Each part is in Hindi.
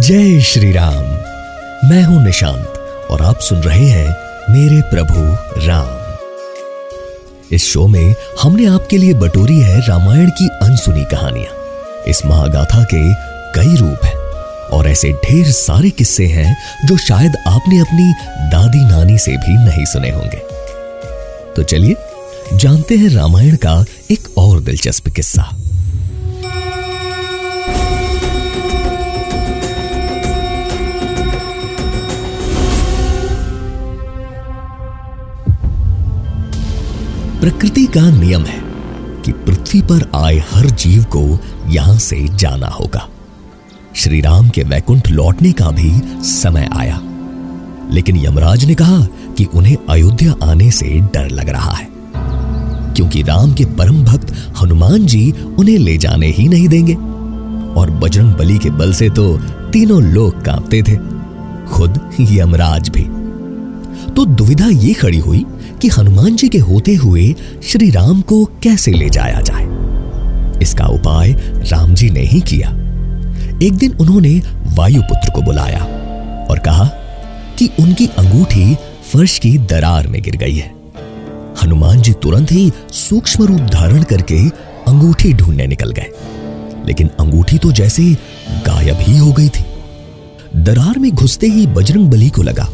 जय श्री राम। मैं हूँ निशांत और आप सुन रहे हैं मेरे प्रभु राम। इस शो में हमने आपके लिए बटोरी है रामायण की अनसुनी कहानियाँ। इस महागाथा के कई रूप हैं और ऐसे ढेर सारे किस्से हैं जो शायद आपने अपनी दादी नानी से भी नहीं सुने होंगे। तो चलिए, जानते हैं रामायण का एक और दिलचस्प किस्सा। प्रकृति का नियम है कि पृथ्वी पर आए हर जीव को यहाँ से जाना होगा। श्री राम के वैकुंठ लौटने का भी समय आया। लेकिन यमराज ने कहा कि उन्हें अयोध्या आने से डर लग रहा है। क्योंकि राम के परम भक्त हनुमान जी उन्हें ले जाने ही नहीं देंगे। और बजरंग बली के बल से तो तीनों लोग कांपते थे, खुद यमराज भी। तो दुविधा ये खड़ी हुई कि हनुमान जी के होते हुए श्री राम को कैसे ले जाया जाए। इसका उपाय राम जी ने ही किया। एक दिन उन्होंने वायुपुत्र को बुलाया और कहा कि उनकी अंगूठी फर्श की दरार में गिर गई है। हनुमान जी तुरंत ही सूक्ष्म रूप धारण करके अंगूठी ढूँढने निकल गए। लेकिन अंगूठी तो जैसे गायब ही हो गई थी। दरार में घुसते ही बजरंग बली को लगा,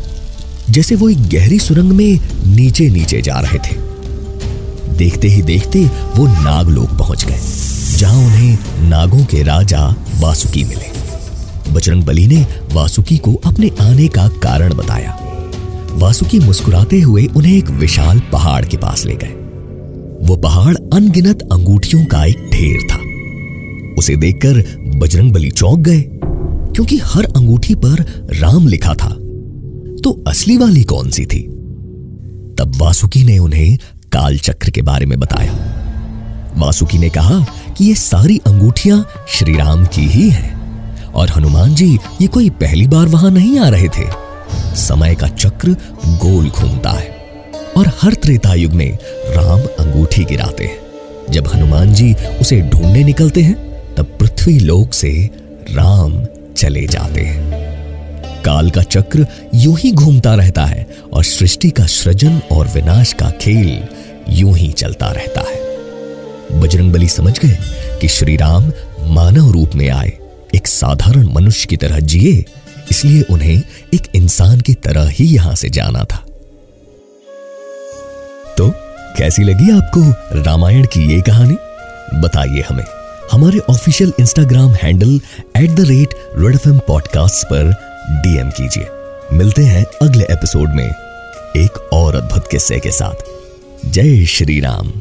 जैसे वो एक गहरी सुरंग में नीचे नीचे जा रहे थे। देखते ही देखते वो नागलोक पहुँच गए, जहाँ उन्हें नागों के राजा वासुकी मिले। बजरंग बली ने वासुकी को अपने आने का कारण बताया। वासुकी मुस्कुराते हुए उन्हें एक विशाल पहाड़ के पास ले गए। वो पहाड़ अनगिनत अंगूठियों का एक ढेर था। उसे देखकर बजरंग बली चौंक गए, क्योंकि हर अंगूठी पर राम लिखा था। तो असली वाली कौन सी थी? तब वासुकी ने उन्हें काल चक्र के बारे में बताया। वासुकी ने कहा कि ये सारी अंगूठियाँ श्री राम की ही हैं और हनुमान जी, ये कोई पहली बार वहाँ नहीं आ रहे थे। समय का चक्र गोल घूमता है और हर त्रेता युग में राम अंगूठी गिराते हैं। जब हनुमान जी उसे ढूँढने निकलते हैं, तब पृथ्वी लोक से राम चले जाते हैं। काल का चक्र यूँ ही घूमता रहता है और सृष्टि का सृजन और विनाश का खेल यूँ ही चलता रहता है। बजरंग बली समझ गए कि श्री राम मानव रूप में आए, एक साधारण मनुष्य की तरह जिए, इसलिए उन्हें एक इंसान की तरह ही यहाँ से जाना था। तो कैसी लगी आपको रामायण की ये कहानी? बताइए हमें। हमारे official Instagram handle at the rate red podcast पर डीएम कीजिए। मिलते हैं अगले एपिसोड में एक और अद्भुत किस्से के साथ। जय श्री राम